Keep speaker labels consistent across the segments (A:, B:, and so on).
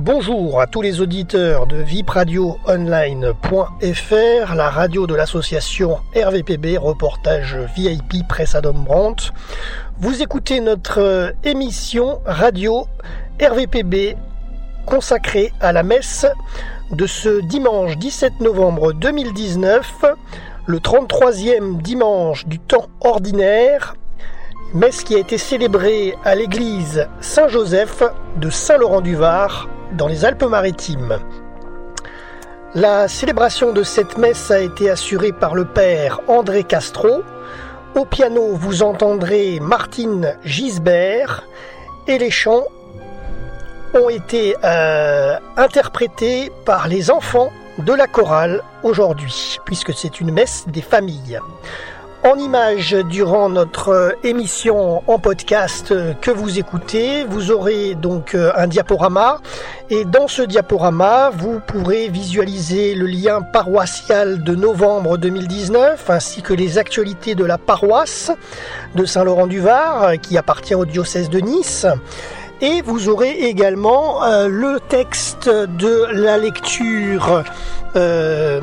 A: Bonjour à tous les auditeurs de vipradioonline.fr, la radio de l'association RVPB, reportage VIP Presse Adam Brandt. Vous écoutez notre euh, émission radio RVPB consacrée à la messe de ce dimanche 17 novembre 2019, le 33e dimanche du temps ordinaire, messe qui a été célébrée à l'église Saint-Joseph de Saint-Laurent-du-Var dans les Alpes-Maritimes. La célébration de cette messe a été assurée par le père André Castro. Au piano, vous entendrez Martine Gisbert et les chants ont été euh, interprétés par les enfants de la chorale aujourd'hui, puisque c'est une messe des familles en images durant notre euh, émission en podcast euh, que vous écoutez. Vous aurez donc euh, un diaporama et dans ce diaporama, vous pourrez visualiser le lien paroissial de novembre 2019 ainsi que les actualités de la paroisse de Saint-Laurent-du-Var qui appartient au diocèse de Nice. Et vous aurez également le texte de la lecture de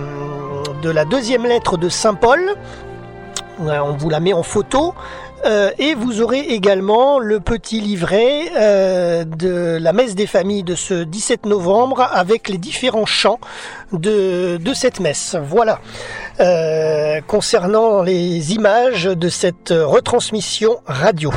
A: la deuxième lettre de Saint Paul on vous la met en photo. Euh, et vous aurez également le petit livret euh, de la messe des familles de ce 17 novembre avec les différents chants de, cette messe. Voilà. Euh, concernant les images de cette retransmission radio.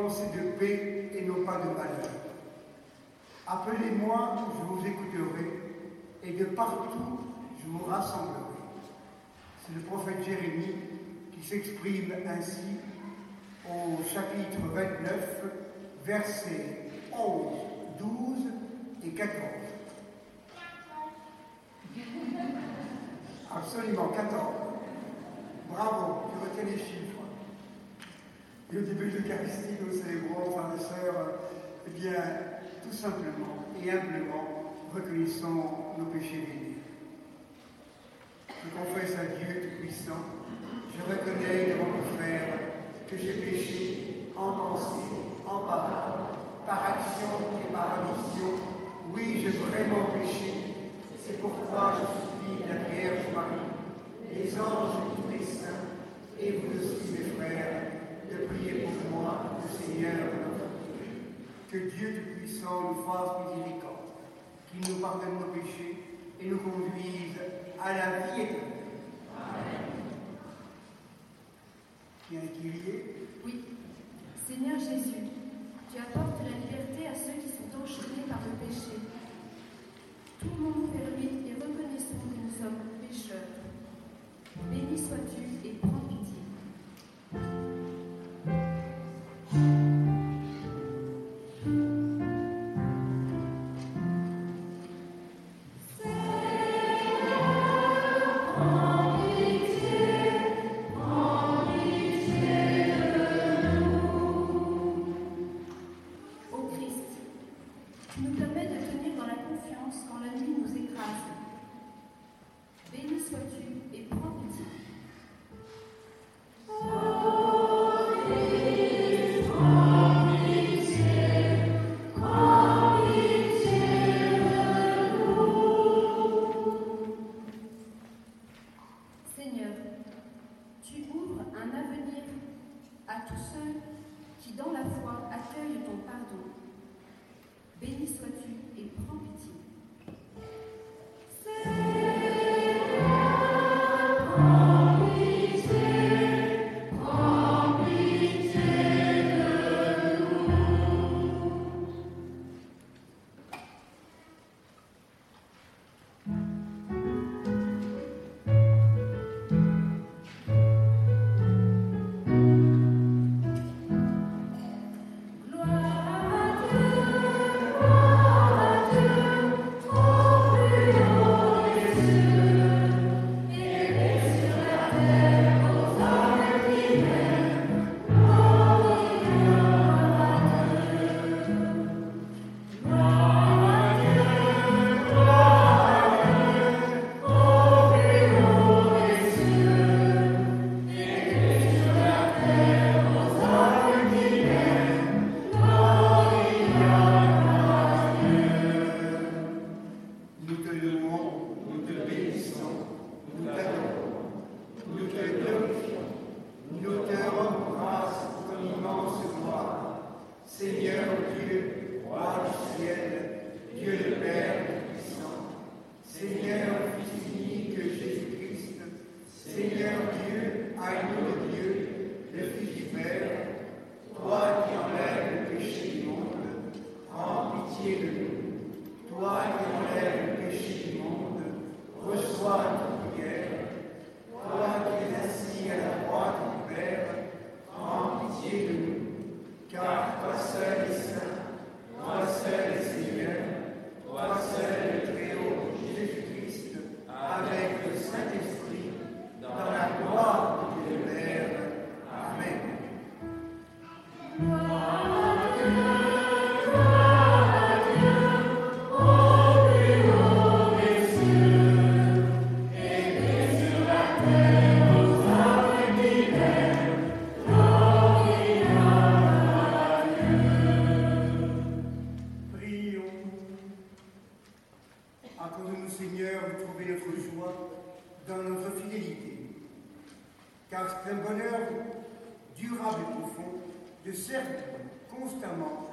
B: Pensées de paix et non pas de malheur, Appelez-moi, je vous écouterai, et de partout je vous rassemblerai. C'est le prophète Jérémie qui s'exprime ainsi au chapitre 29, versets 11, 12 et 14. Absolument, 14. Bravo, tu retiens les chiffres. Et au début de l'Eucharistie, nous célébrons, frères et sœurs, eh bien, tout simplement et humblement, reconnaissons nos péchés vénés. Je confesse à Dieu Tout-Puissant, je reconnais devant mon frère que j'ai péché en pensée, en parole, par action et par omission. Oui, j'ai vraiment péché. C'est pourquoi je supplie la Vierge Marie, les anges et tous les saints, et vous aussi, mes frères, de prier pour moi, le Seigneur notre Dieu. Que Dieu Tout-Puissant nous fasse miséricorde, qu'il nous pardonne nos péchés et nous conduise à la vie éternelle.
C: Oui. Seigneur Jésus, tu apportes la liberté à ceux qui sont enchaînés par le péché. Tout le monde permis et reconnaissons que nous sommes pécheurs. Béni sois-tu et prends pitié.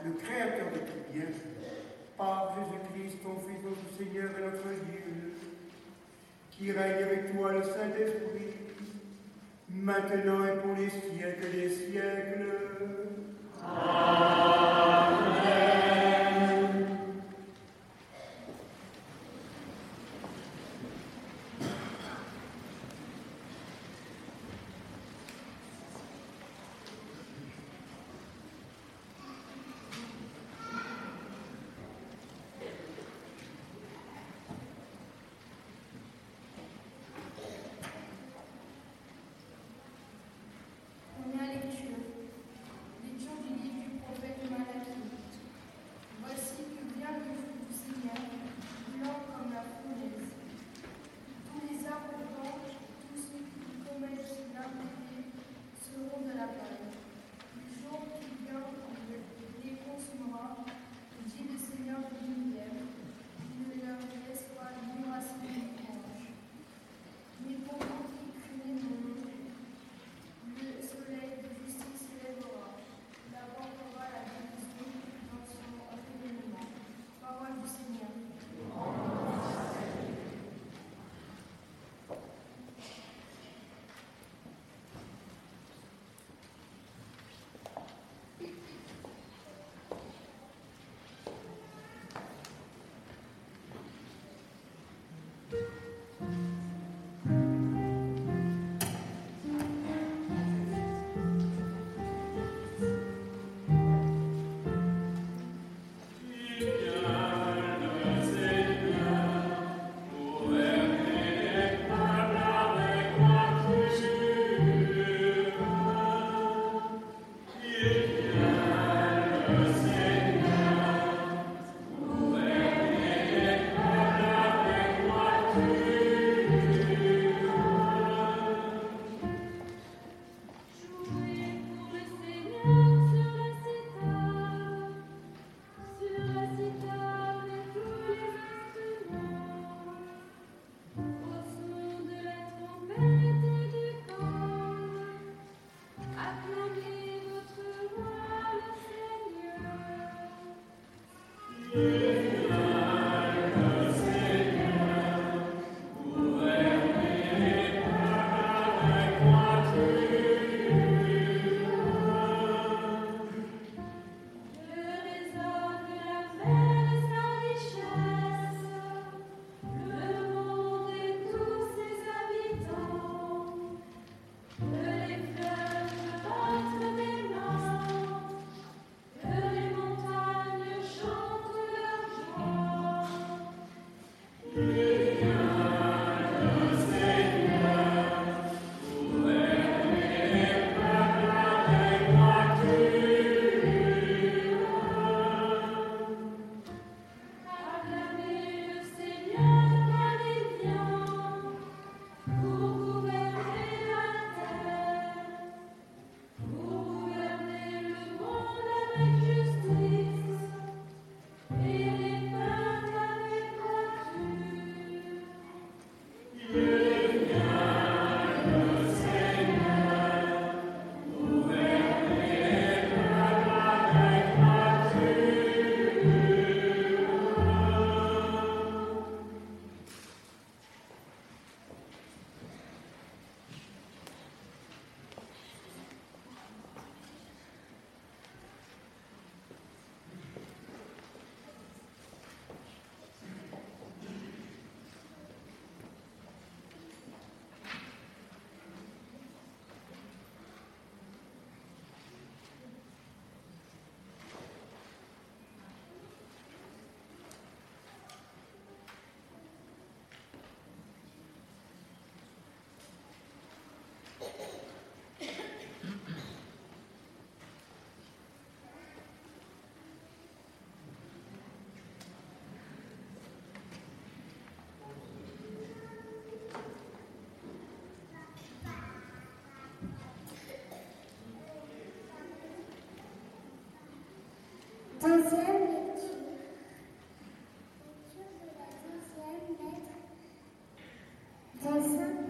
B: le Créateur de tout bien, par Jésus-Christ, ton Fils, notre Seigneur et notre Dieu, qui règne avec toi, le Saint-Esprit, maintenant et pour les siècles des siècles. person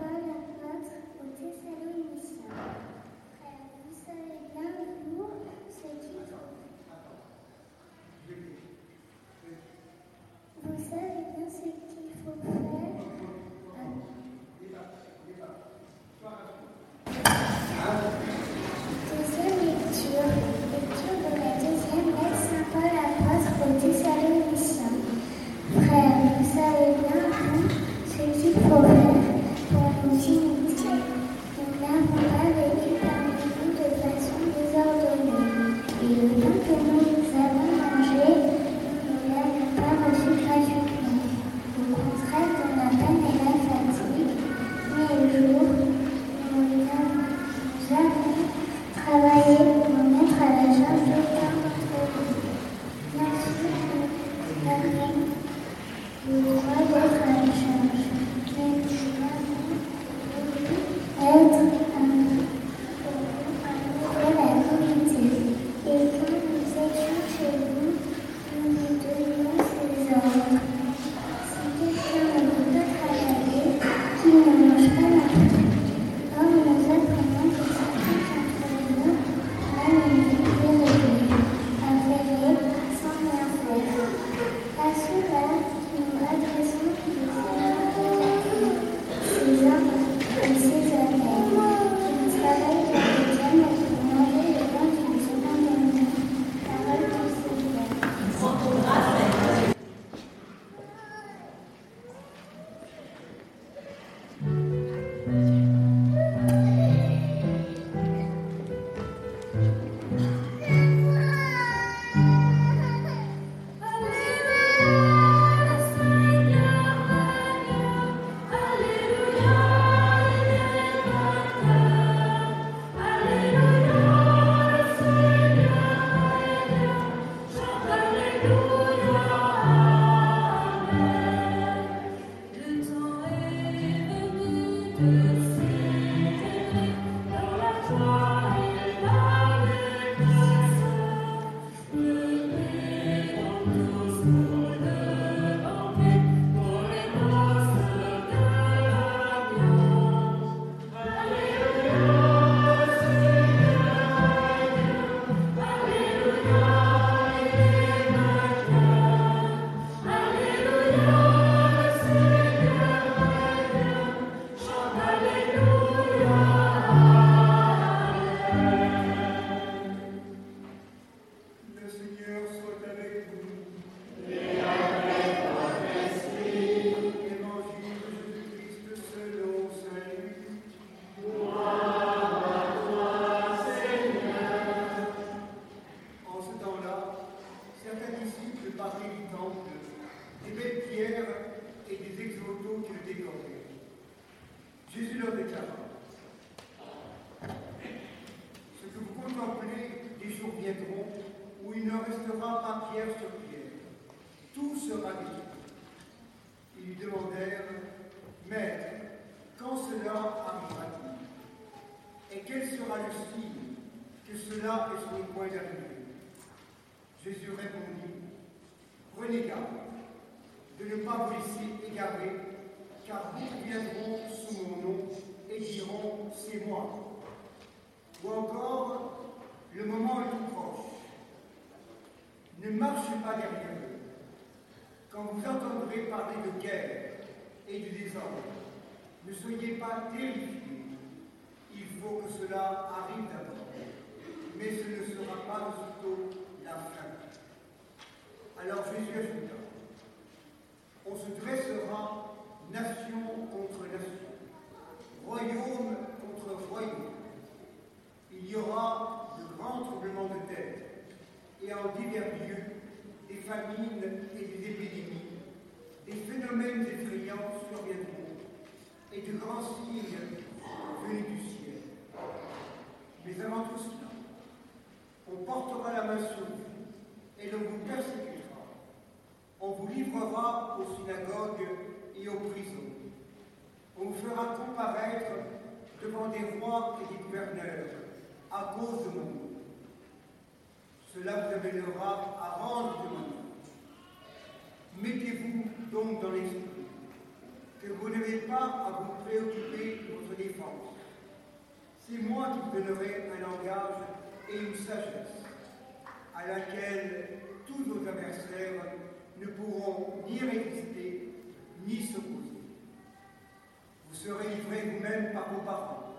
B: vous-même par vos parents,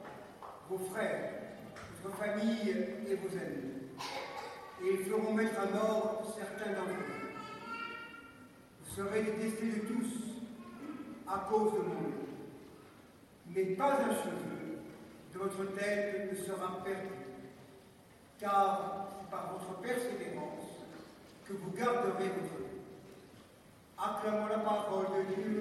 B: vos frères, votre famille et vos amis. Et ils feront mettre à mort certains d'entre vous. Vous serez détestés de tous à cause de mon nom. Mais pas un cheveu de votre tête ne sera perdu, car c'est par votre persévérance que vous garderez votre vie. Acclamons la parole de Dieu.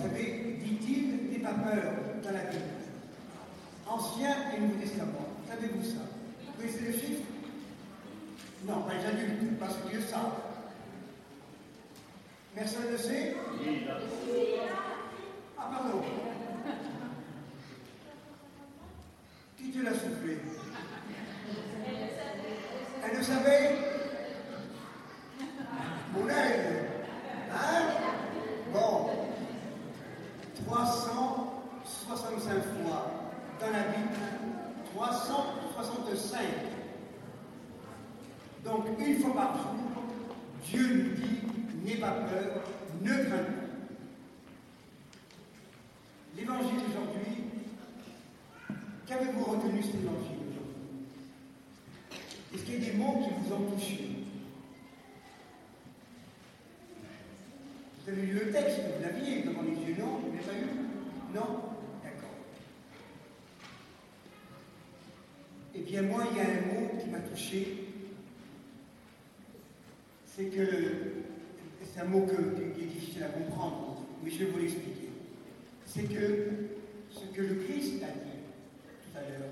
B: Entrez, dit-il, n'aie pas peur. Eh bien, moi, il y a un mot qui m'a touché. C'est que c'est un mot que, qui est difficile à comprendre, mais je vais vous l'expliquer. C'est que ce que le Christ a dit tout à l'heure,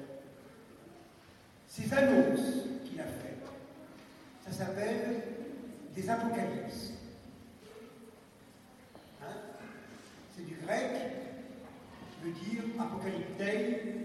B: ces annonces qu'il a faites, ça s'appelle des apocalypses. Hein? C'est du grec, veut dire apocalyptei,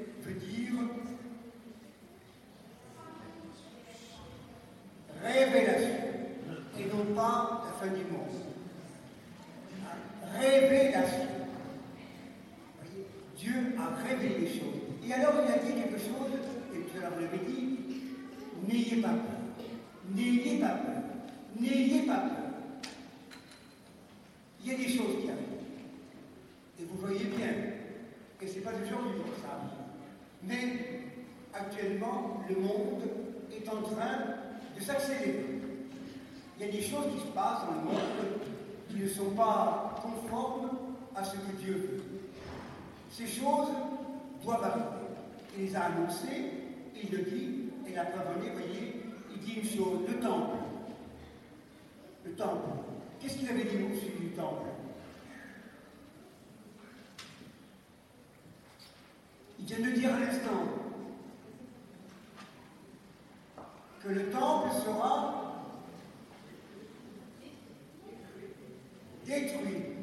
B: sera détruit.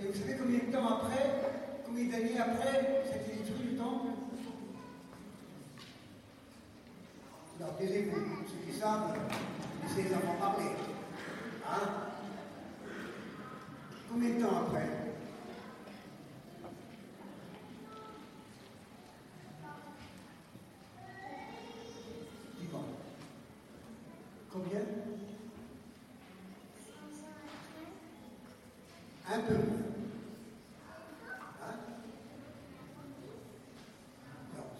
B: Et vous savez combien de temps après, combien d'années après, été détruit le temple Non, taisez-vous, ceux qui savent, laissez les enfants. Hein Combien de temps après Dis-moi. Combien Un peu moins. Hein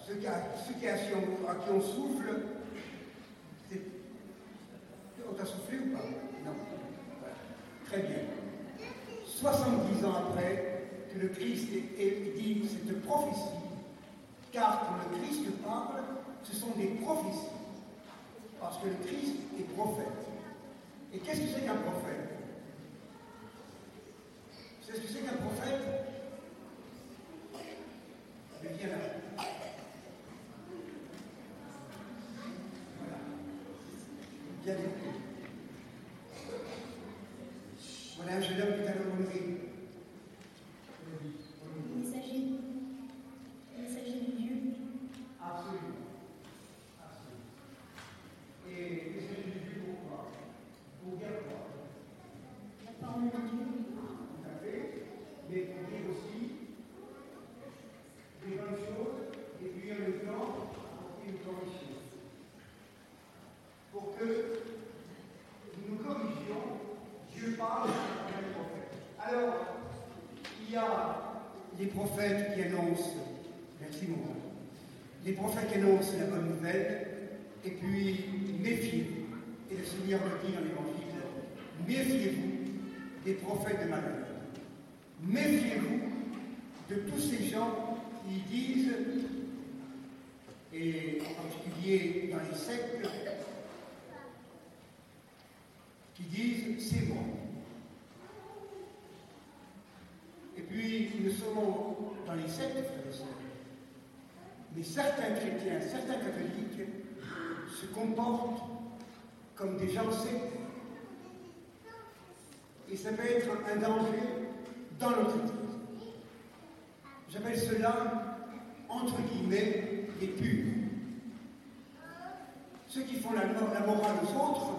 B: ceux qui, à qui on, souffle, on t'a soufflé ou pas? Non. Très bien. 70 ans après que le Christ ait dit cette prophétie, car quand le Christ parle, ce sont des prophéties. Parce que le Christ est prophète. Et qu'est-ce que c'est qu'un prophète? Vous savez ce que c'est qu'un prophète Mais viens là. Voilà. Bien écouté. Voilà un jeune homme qui est à l'aumônerie.
D: Messager, messager de Dieu,
B: Absolument. Absolument. Et qu'est-ce que Jésus dit pourquoi Pour dire quoi
D: la parole de Dieu,
B: Tout à fait. Mais pour dire aussi des bonnes choses et puis en même temps apporter une correction. Pour que nous nous corrigions, Dieu parle à les prophètes. Alors, il y a les prophètes qui annoncent, merci mon frère, les prophètes annoncent la bonne nouvelle, et puis méfiez-vous. Et le Seigneur le dit dans l'Évangile, méfiez-vous des prophètes de malheur. Méfiez-vous de tous ces gens qui disent, et en particulier dans les sectes, qui disent c'est bon. Et puis nous sommes dans les sectes, frères et sœurs. Mais certains chrétiens, certains catholiques se comportent comme des gens sectaires. Et ça peut être un danger dans notre Église. J'appelle cela, entre guillemets, les purs. Ceux qui font la, morale aux autres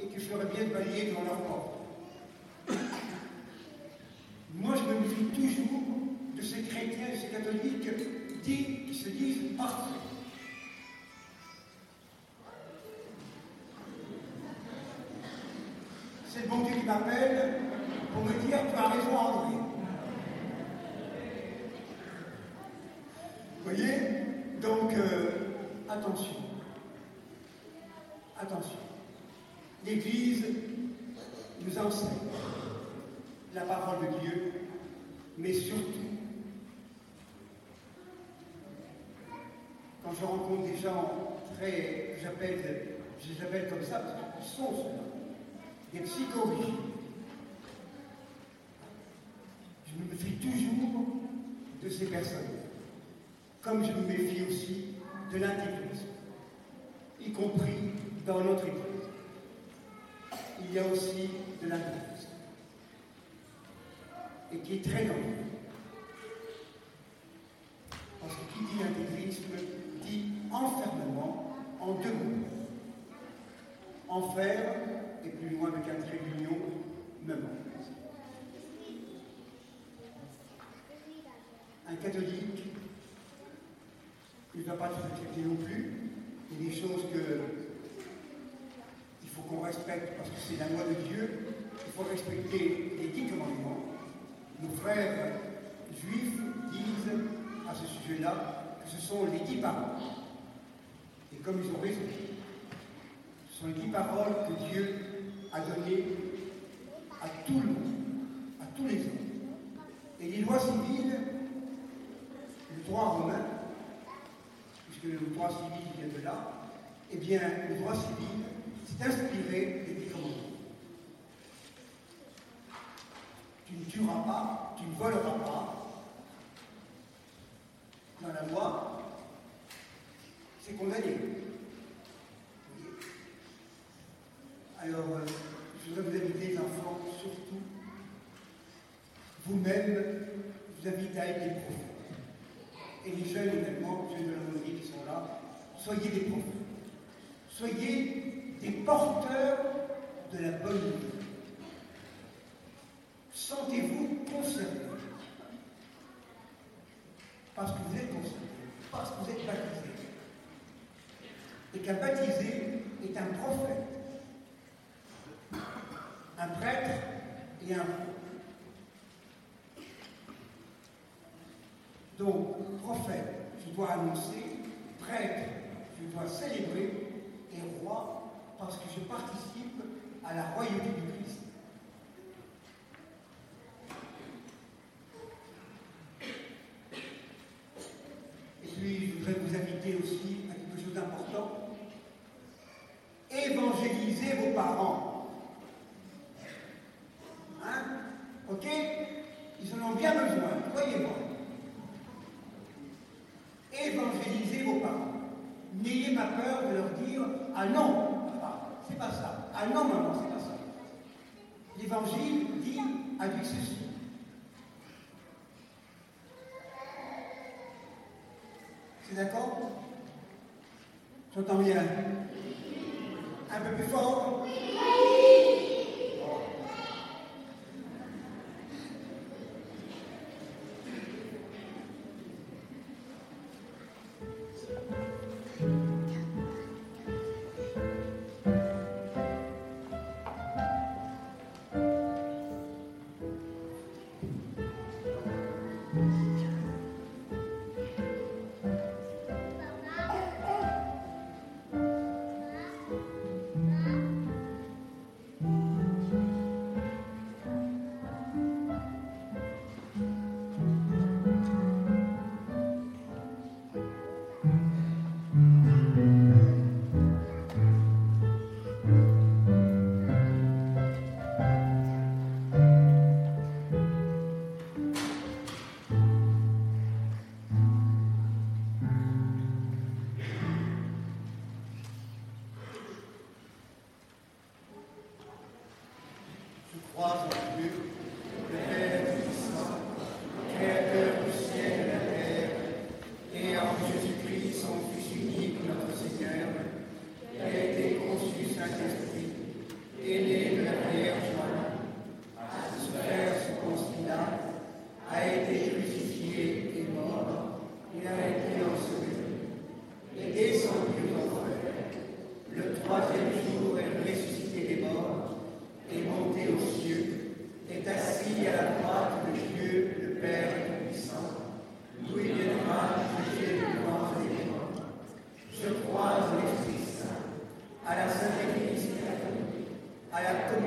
B: et que je ferais bien de balayer devant leur porte. Moi, je me méfie toujours de ces chrétiens ces catholiques qui se disent parfaits. C'est le bon Dieu qui m'appelle pour me dire Tu as raison, André. Vous voyez Donc, euh, attention. Attention. L'Église nous enseigne la parole de Dieu, mais surtout, quand je rencontre des gens très, j'appelle, je les appelle comme ça, parce qu'ils sont des psychologies, je me méfie toujours de ces personnes, comme je me méfie aussi de l'intégrisme, y compris dans notre Église. Il y a aussi de l'intégrisme, et qui est très dangereux. Et plus loin avec un trait d'union, même Un catholique ne va pas tout accepter non plus. Il y a des choses que il faut qu'on respecte parce que c'est la loi de Dieu. Il faut respecter les dix commandements. Nos frères juifs disent à ce sujet-là que ce sont les dix paroles. Et comme ils ont raison, sont les dix paroles que Dieu a données à tout le monde, à tous les hommes. Et les lois civiles, le droit romain, puisque le droit civil vient de là, eh bien, le droit civil s'est inspiré des dix commandements. Tu ne tueras pas, tu ne voleras pas. Dans la loi, c'est condamné. Alors, euh, je voudrais vous inviter, les enfants, surtout, vous-même, vous invitez à être des prophètes. Et les jeunes également, jeunes de la qui sont là, soyez des prophètes. Soyez des porteurs de la bonne nouvelle. Sentez-vous concernés. Parce que vous êtes concernés. Parce que vous êtes baptisés. Et qu'un baptisé est un prophète. Un prêtre et un roi. Donc, prophète, je dois annoncer, prêtre, je dois célébrer, et roi, parce que je participe à la royauté du. Et puis, je voudrais vous inviter aussi à quelque chose d'important. Évangélisez vos parents. Hein Ok Ils en ont bien besoin, croyez-moi. Évangélisez vos parents. N'ayez pas peur de leur dire Ah non, papa, c'est pas ça. Ah non, maman, c'est pas ça. L'évangile dit avec ceci. C'est d'accord J'entends bien. Un peu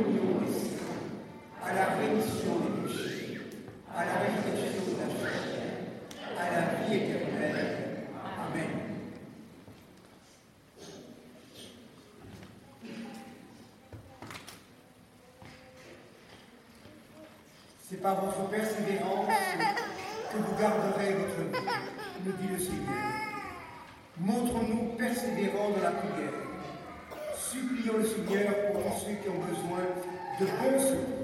B: communion des saints, à la rémission des péchés, à la résurrection de la à la vie éternelle. Amen. C'est par votre persévérance que vous garderez votre vie, nous dit le Seigneur. Montrons-nous persévérants dans la prière. Supplions le Seigneur pour tous ceux qui ont besoin de bons secours.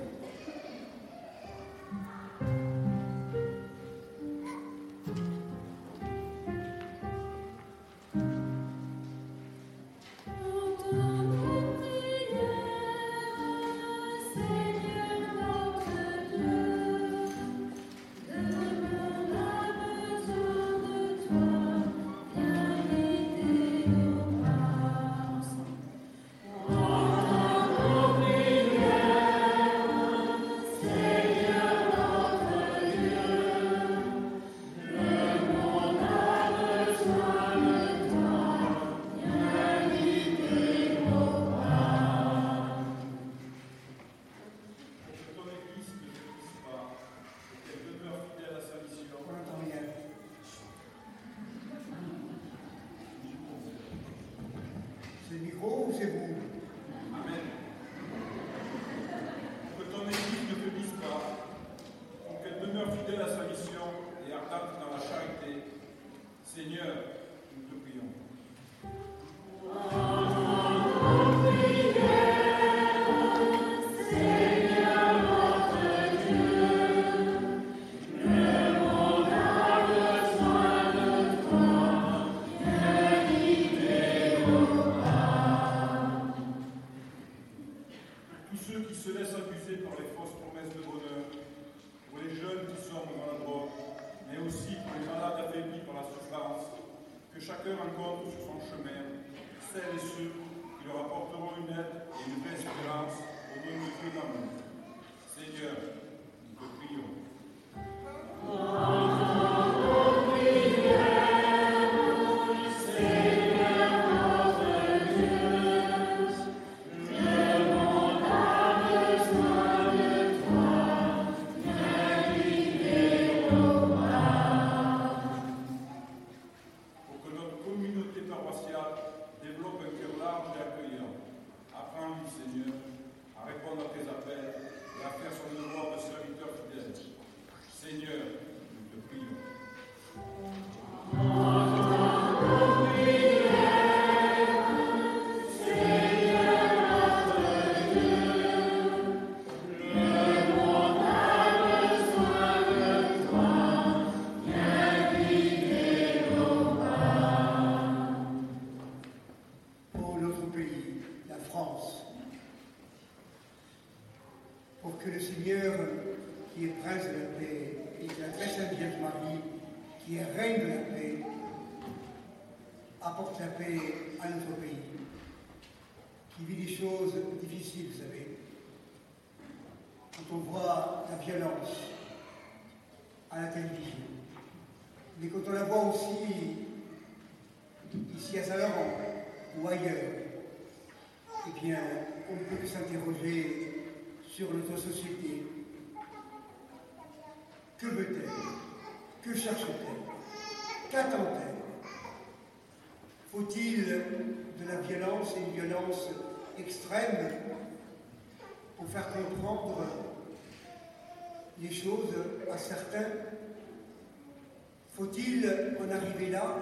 B: faut-il en arriver là?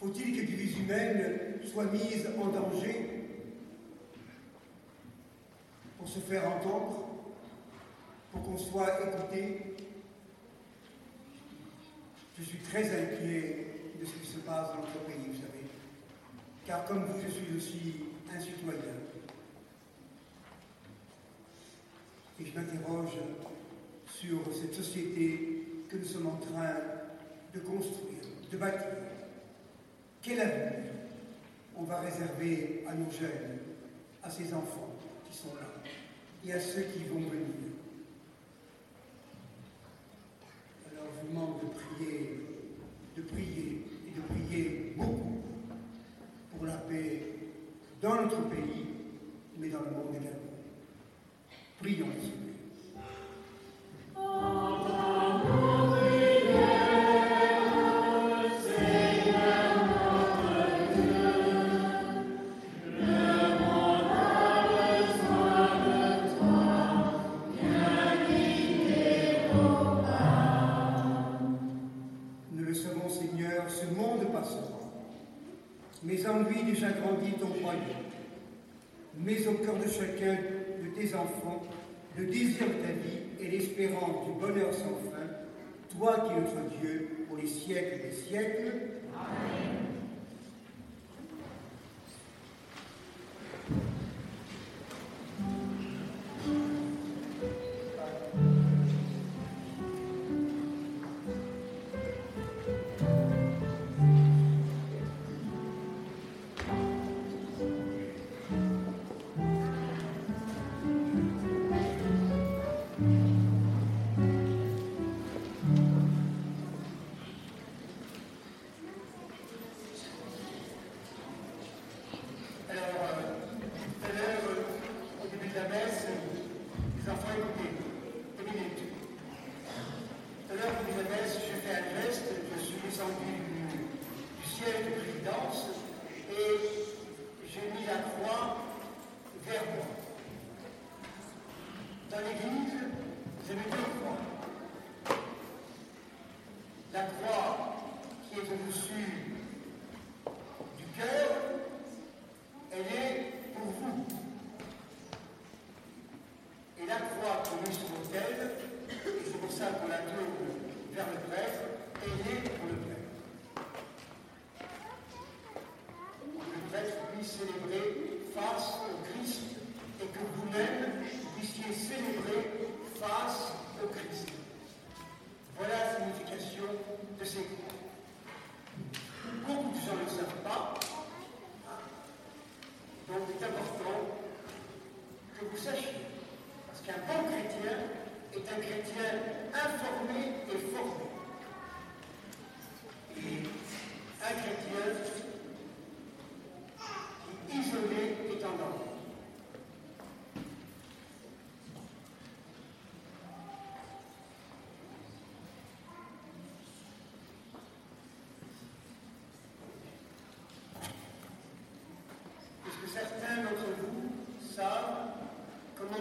B: Faut-il que des vies humaines soient mise en danger pour se faire entendre, pour qu'on soit écouté? Je suis très inquiet de ce qui se passe dans notre pays, vous savez, car comme vous, je suis aussi un citoyen. Et je m'interroge sur cette société que nous sommes en train de construire, de bâtir. Quel avenir on va réserver à nos jeunes, à ces enfants qui sont là et à ceux qui vont venir? Alors je vous demande de prier, de prier et de prier beaucoup pour la paix dans notre pays, mais dans le monde également. Prions.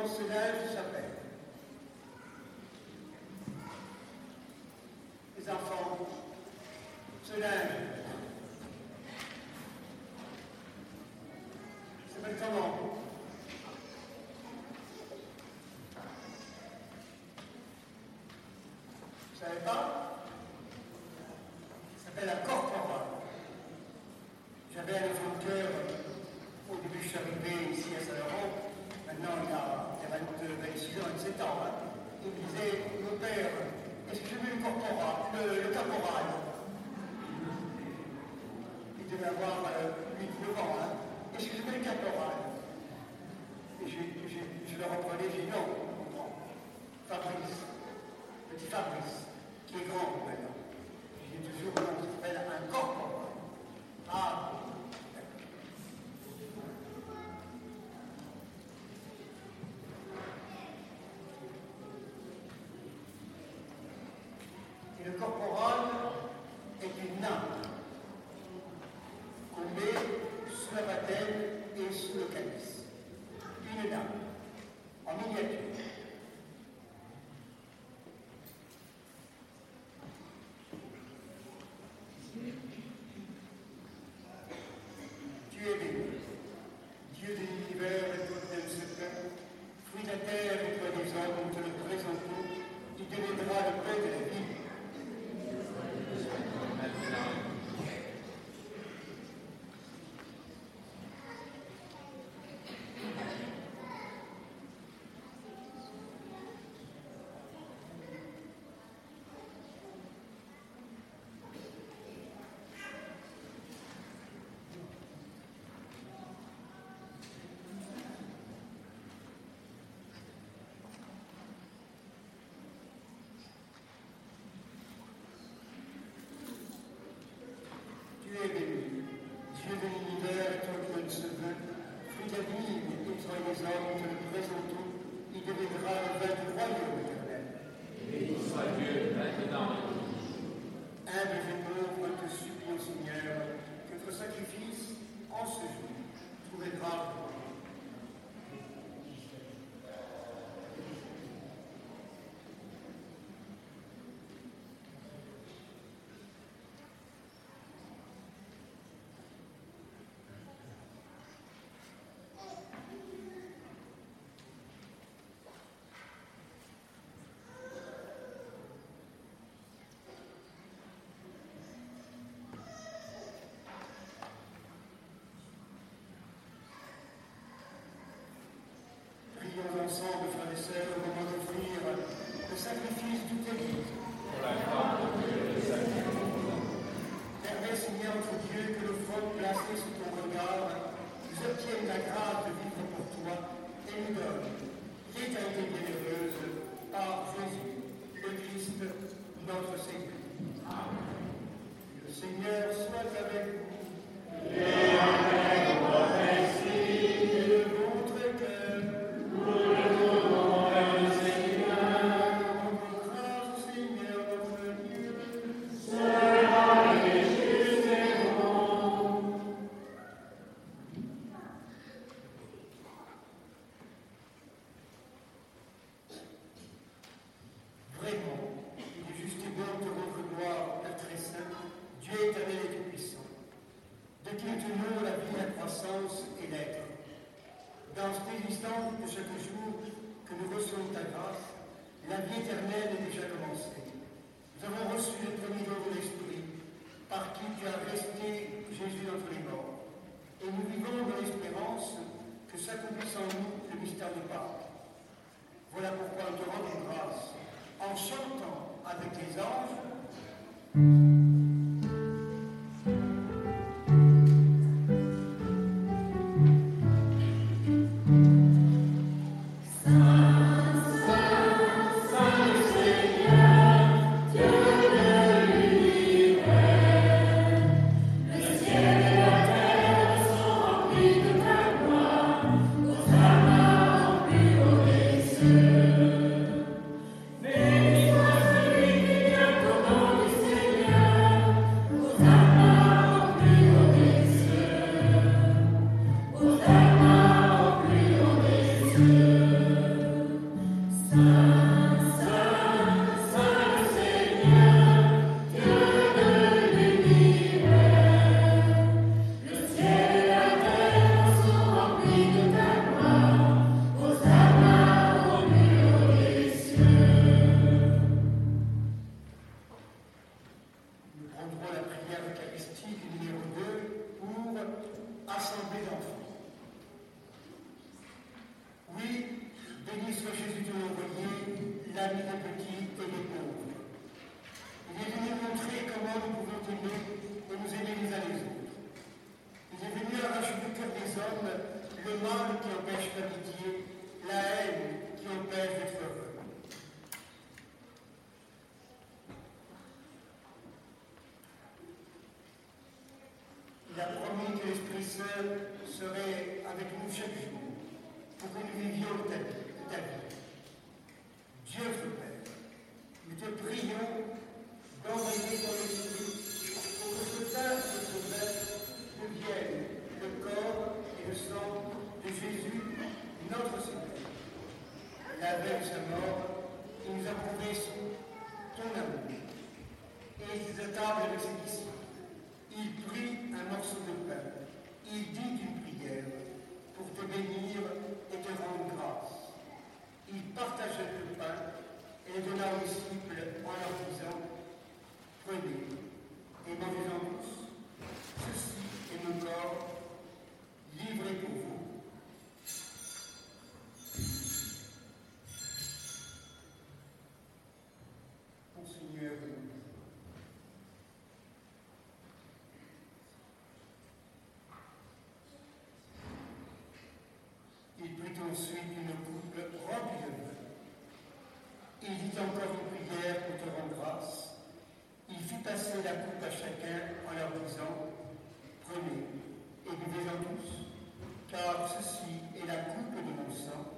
B: se lève, j'appelle. Les enfants se lèvent. s'appelle comment Vous savez pas? giving. Dieu de l'univers, toi qui ne se veut, fruit de vie et pétrole des hommes, te le présentons, il deviendra le vin du royaume éternel.
E: Béni soit Dieu, maintenant et toujours.
B: Humbles et pauvres, te supplions, Seigneur, que notre sacrifice, en ce jour, trouve grâce ensemble, frères et sœurs, au moment d'offrir le euh, sacrifice du Église. celui une couple remplie. Il dit encore une prière pour te rendre grâce. Il fit passer la coupe à chacun en leur disant Prenez et buvez-en tous, car ceci est la coupe de mon sang,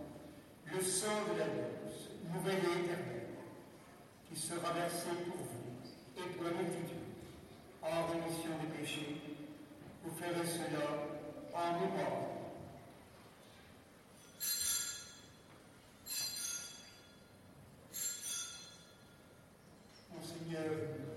B: le sang de la douce, nouvelle et éternelle, qui sera versé pour vous et pour la multitude, en rémission des péchés. Vous ferez cela en mémoire know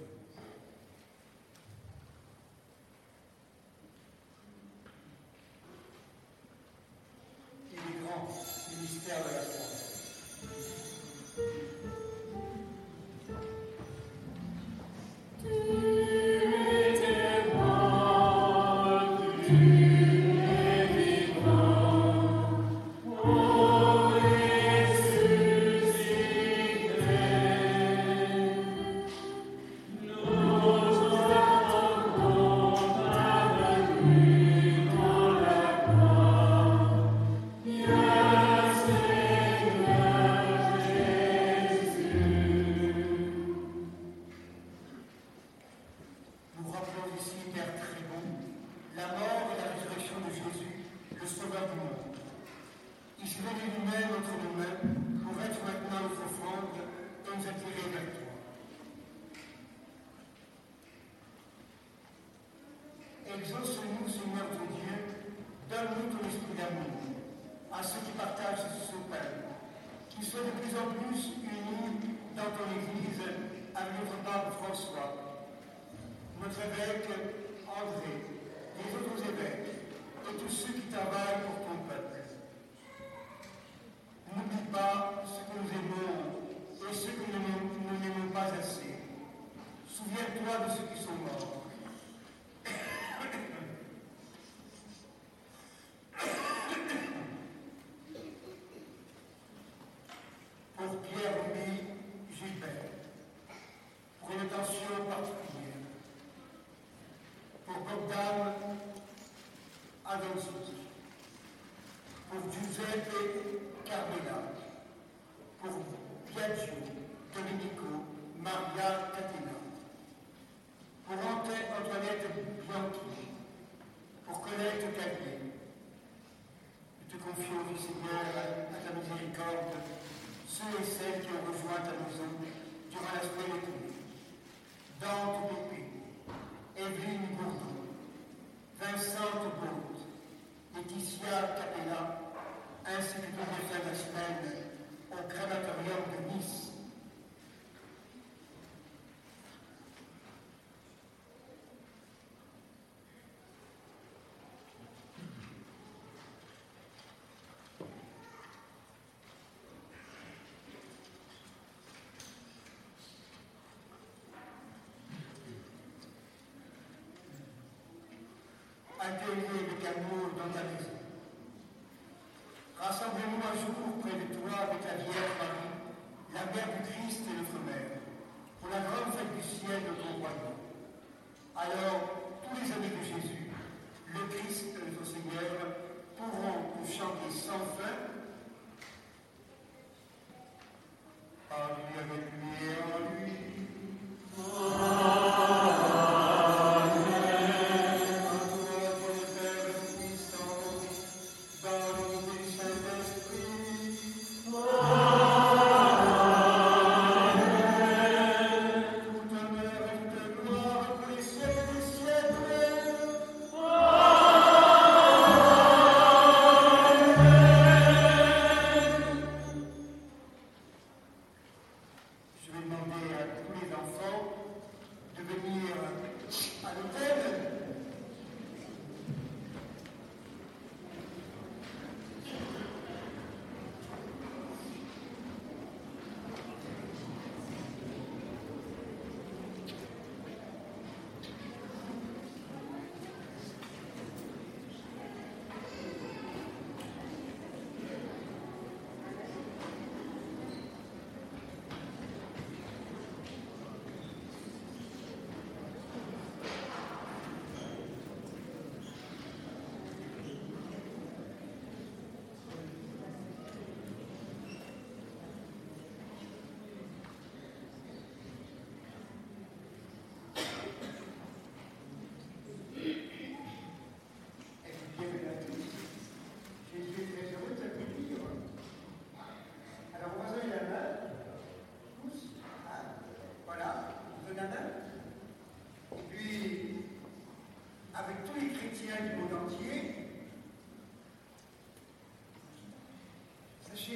B: Je te confie au Seigneur, à ta miséricorde, ceux et celles qui ont rejoint ta maison durant la semaine écoulée. Dante Pépé, Evelyne Bourdon, Vincent Bourde, Laetitia Capella, ainsi que tous les frères de semaine au crématorium de Nice.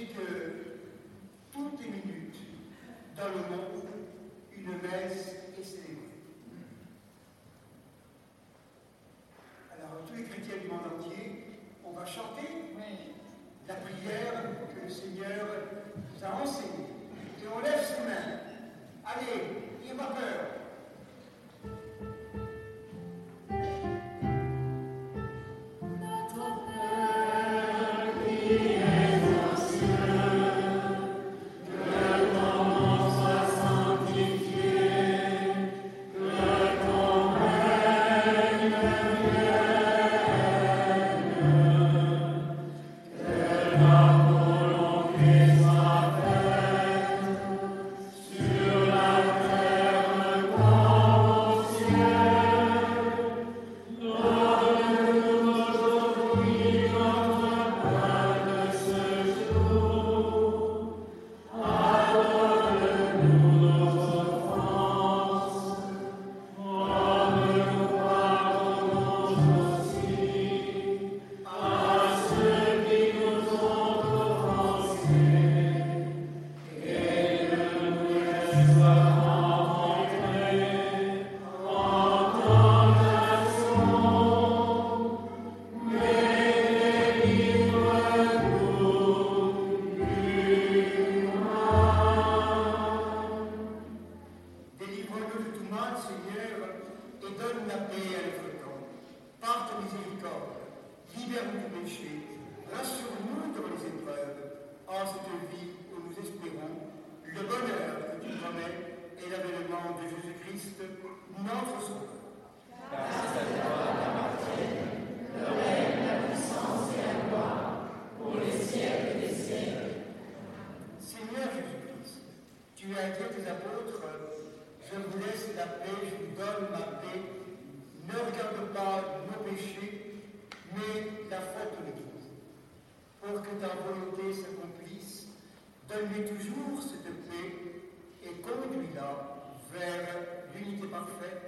B: explique que
F: apôtres, je vous laisse la paix, je vous donne ma paix. Ne regarde pas nos péchés, mais la faute de l'Église. Pour que ta volonté s'accomplisse, donne-lui toujours cette paix et conduis-la vers l'unité parfaite,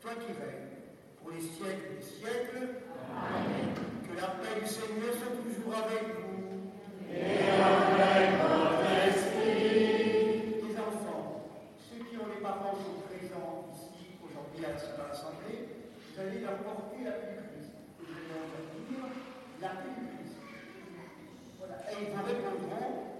F: toi qui règnes pour les siècles des siècles. Que la paix du Seigneur soit toujours avec vous. Et avec votre esprit. Les enfants, ceux qui ont les parents sont présents ici aujourd'hui à l'Assemblée, vous allez leur porter la. Vous allez leur dire la Christ. Voilà. Et ils vous répondront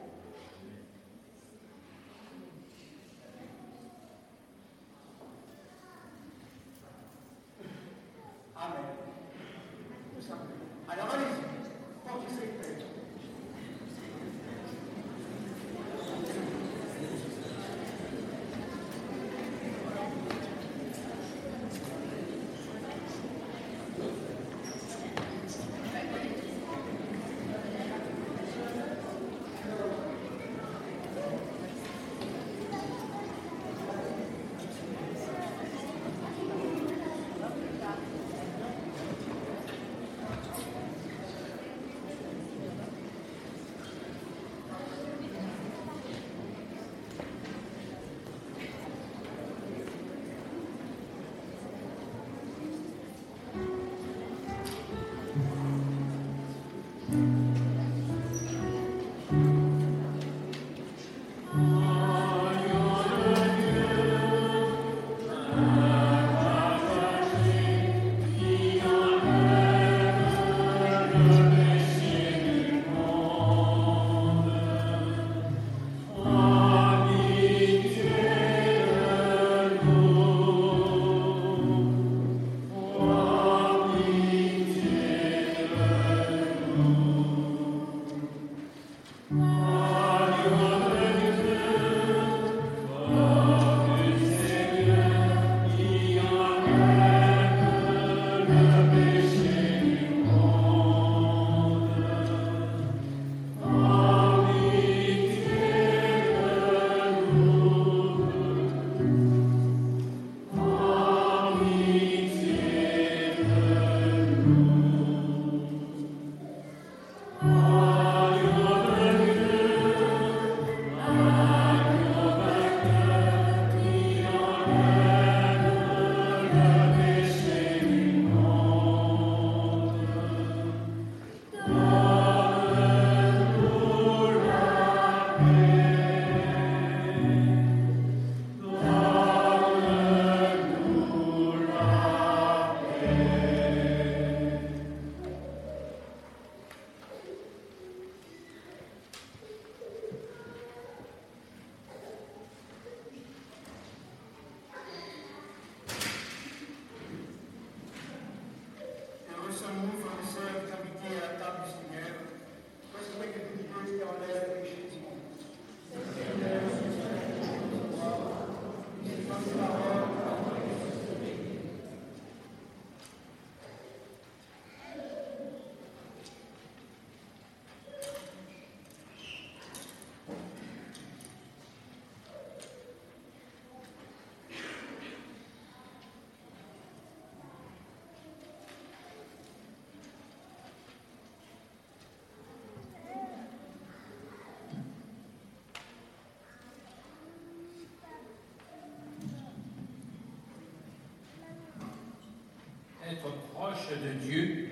E: de Dieu,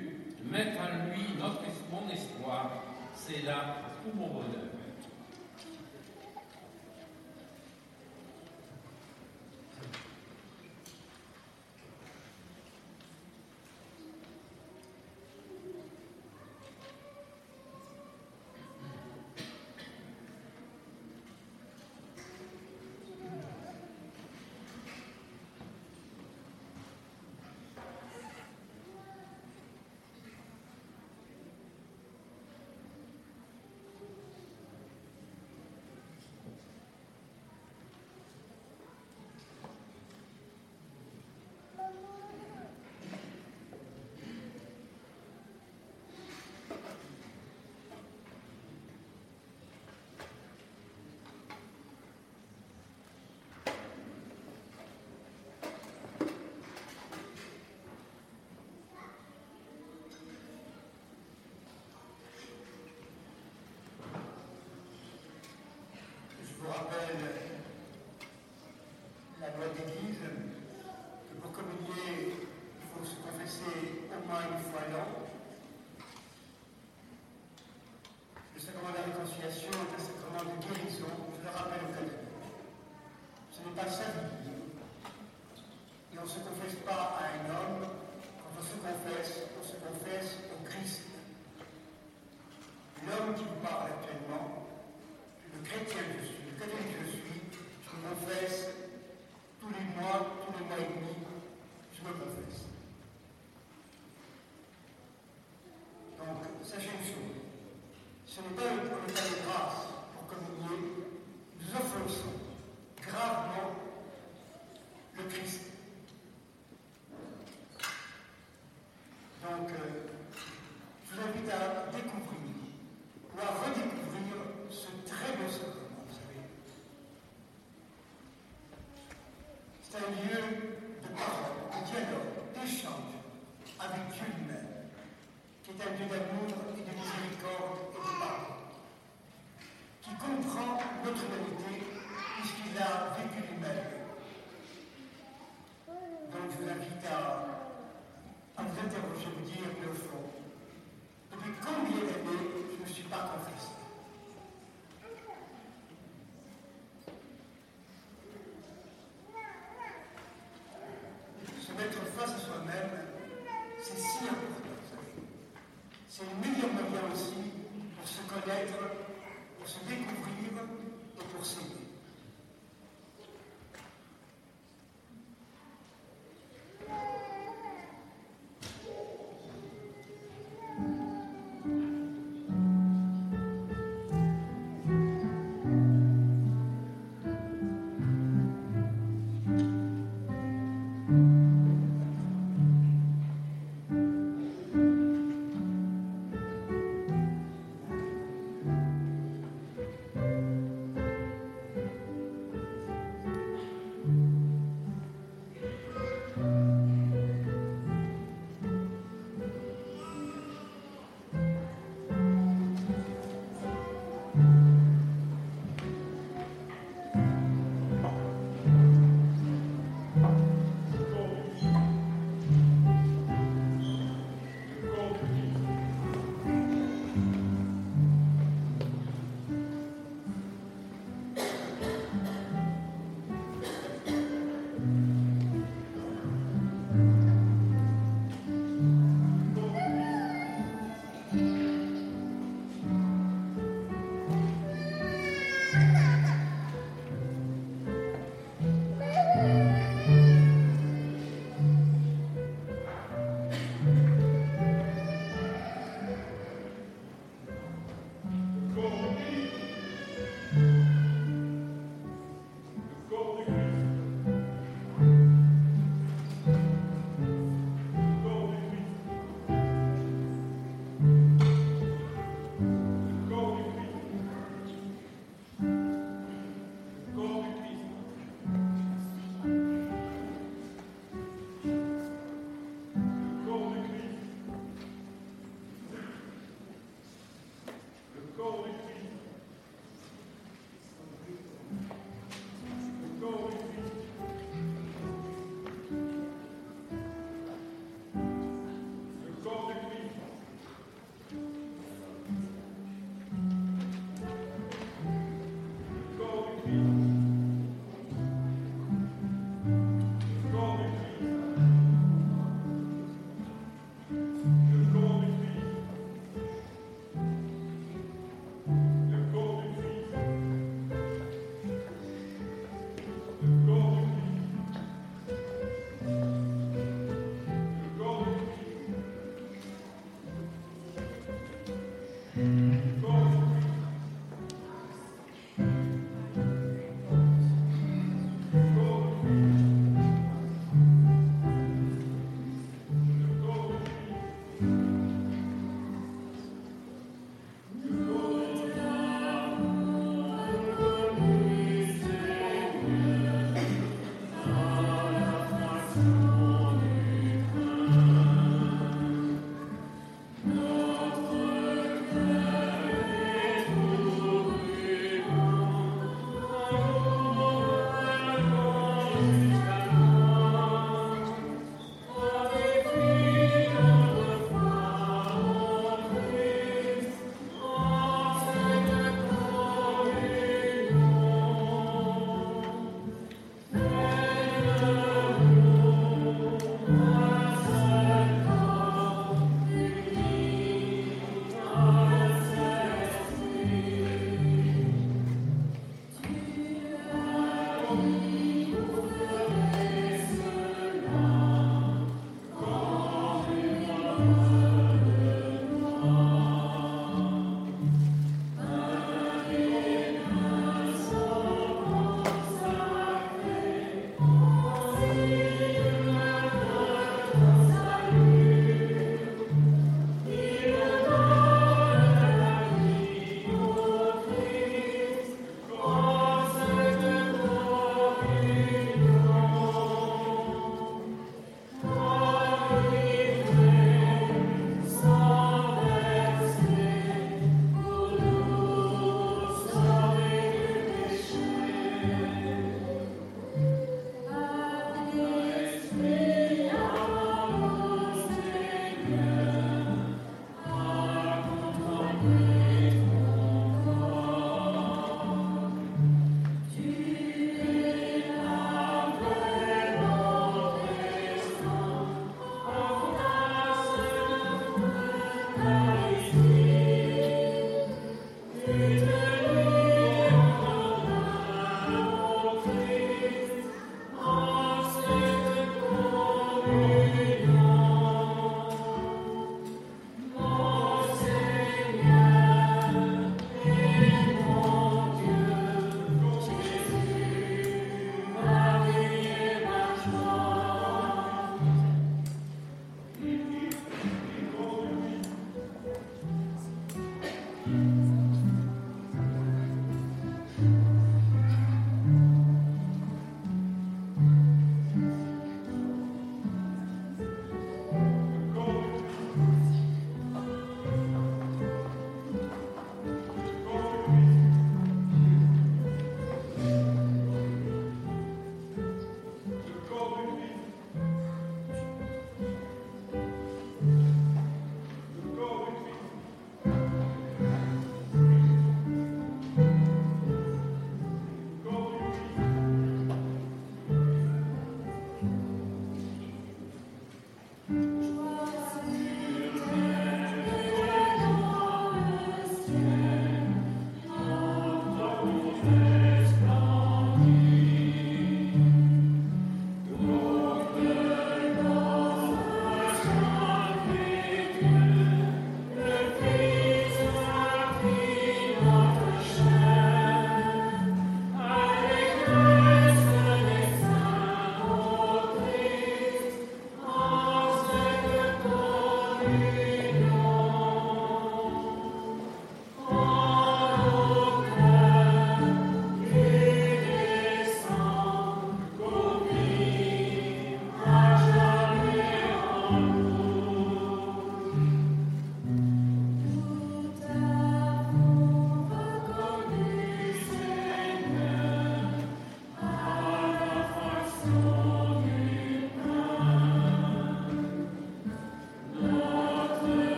E: mettre en lui notre, espoir, c'est là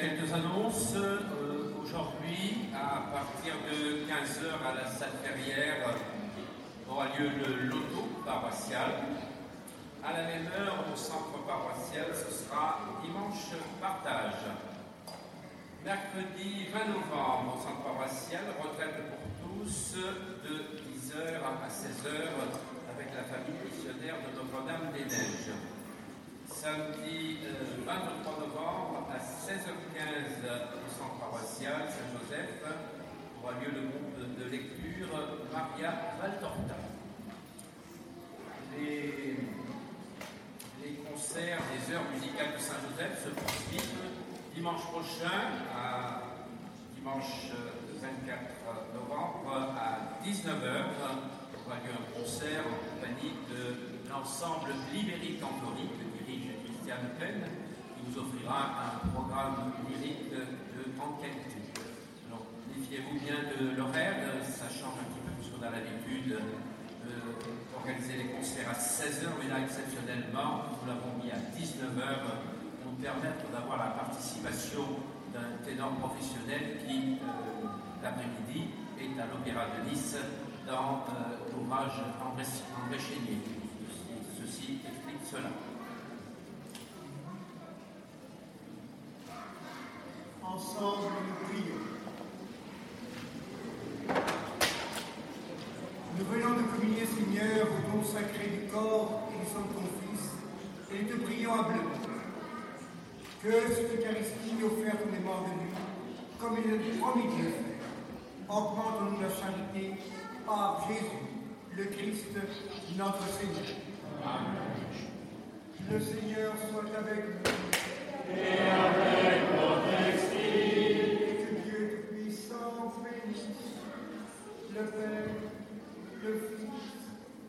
E: quelques annonces. Euh, Aujourd'hui, à partir de 15h à la salle Ferrière, aura lieu le loto paroissial. À la même heure, au centre paroissial, ce sera dimanche partage. Mercredi 20 novembre, au centre paroissial, retraite pour tous de 10h à 16h avec la famille missionnaire de Notre-Dame des Neiges. Samedi euh, 23 novembre à 16h15 au centre paroissial Saint-Joseph aura lieu le groupe de lecture Maria Valtorta. Les, concerts des heures musicales de Saint-Joseph se poursuivent dimanche prochain, à dimanche euh, 24 novembre à 19h, aura lieu un concert en compagnie de l'ensemble Libéry Cantori que qui vous offrira un programme lyrique de enquête. Alors, méfiez-vous bien de l'horaire, ça change un petit peu puisqu'on a l'habitude d'organiser les concerts à 16h, mais là, exceptionnellement, nous l'avons mis à 19h pour nous permettre d'avoir la participation d'un ténor professionnel qui, euh, l'après-midi, est à l'Opéra de Nice dans euh, l'ouvrage André Chénier. Ceci explique cela.
B: Ensemble, nous prions. Nous venons de communier, Seigneur, au don sacré du corps et du sang de ton Fils, et nous te prions humblement que cette Eucharistie offerte aux mémoires de lui, comme il a promis de le faire, augmente en nous la charité par Jésus, le Christ, notre Seigneur. Le Seigneur soit avec nous. Et avec votre le Père, le Fils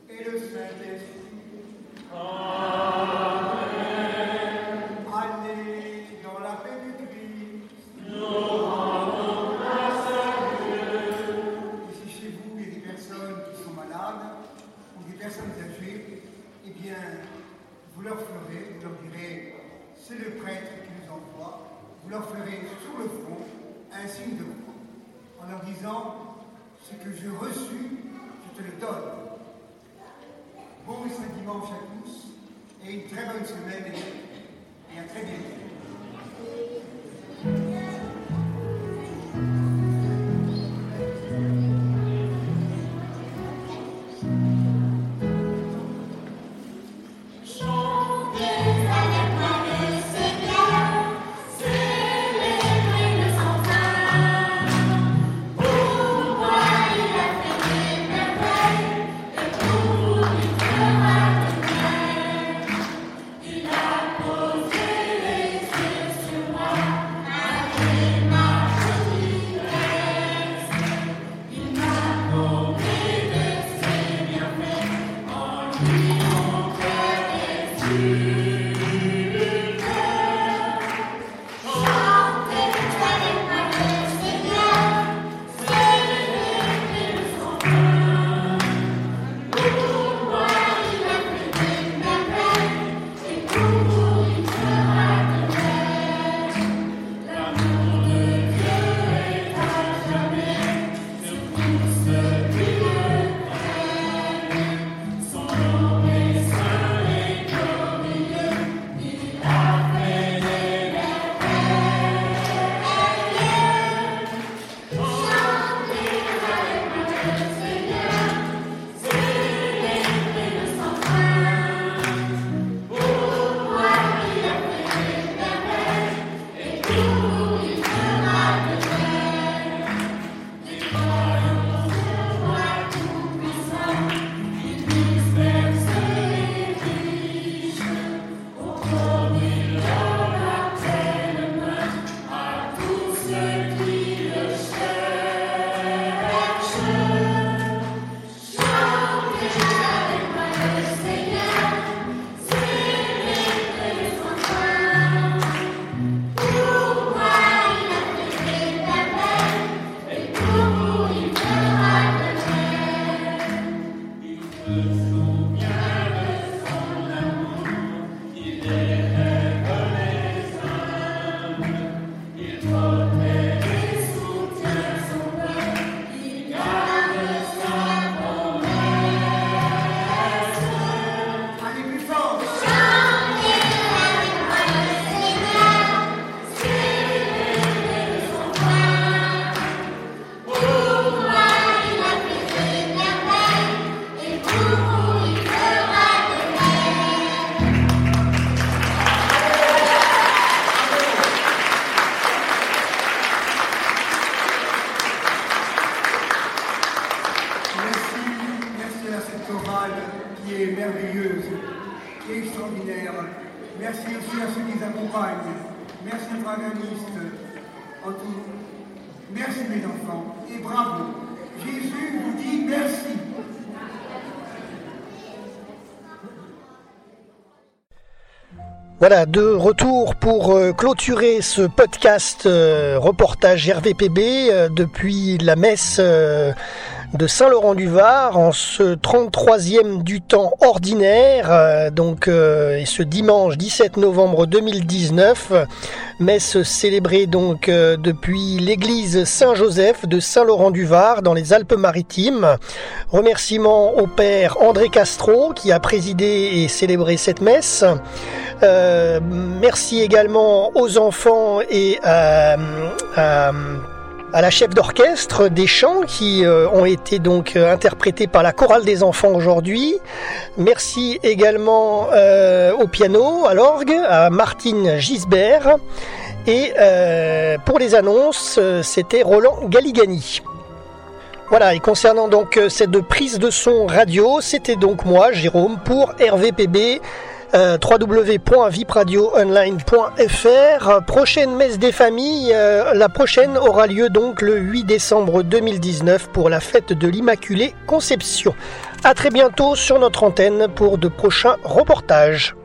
B: et le Saint-Esprit. Allez
A: Voilà, de retour pour euh, clôturer ce podcast euh, reportage RVPB euh, depuis la messe de Saint-Laurent-du-Var en ce 33e du temps ordinaire, donc ce dimanche 17 novembre 2019, messe célébrée donc depuis l'église Saint-Joseph de Saint-Laurent-du-Var dans les Alpes-Maritimes. Remerciements au père André Castro qui a présidé et célébré cette messe. Euh, merci également aux enfants et à, à la chef d'orchestre des chants qui euh, ont été donc euh, interprétés par la chorale des enfants aujourd'hui. Merci également euh, au piano, à l'orgue, à Martine Gisbert. Et euh, pour les annonces, c'était Roland Galigani. Voilà, et concernant donc cette prise de son radio, c'était donc moi, Jérôme, pour RVPB euh, www.vipradioonline.fr. Prochaine messe des familles, euh, la prochaine aura lieu donc le 8 décembre 2019 pour la fête de l'Immaculée Conception. A très bientôt sur notre antenne pour de prochains reportages.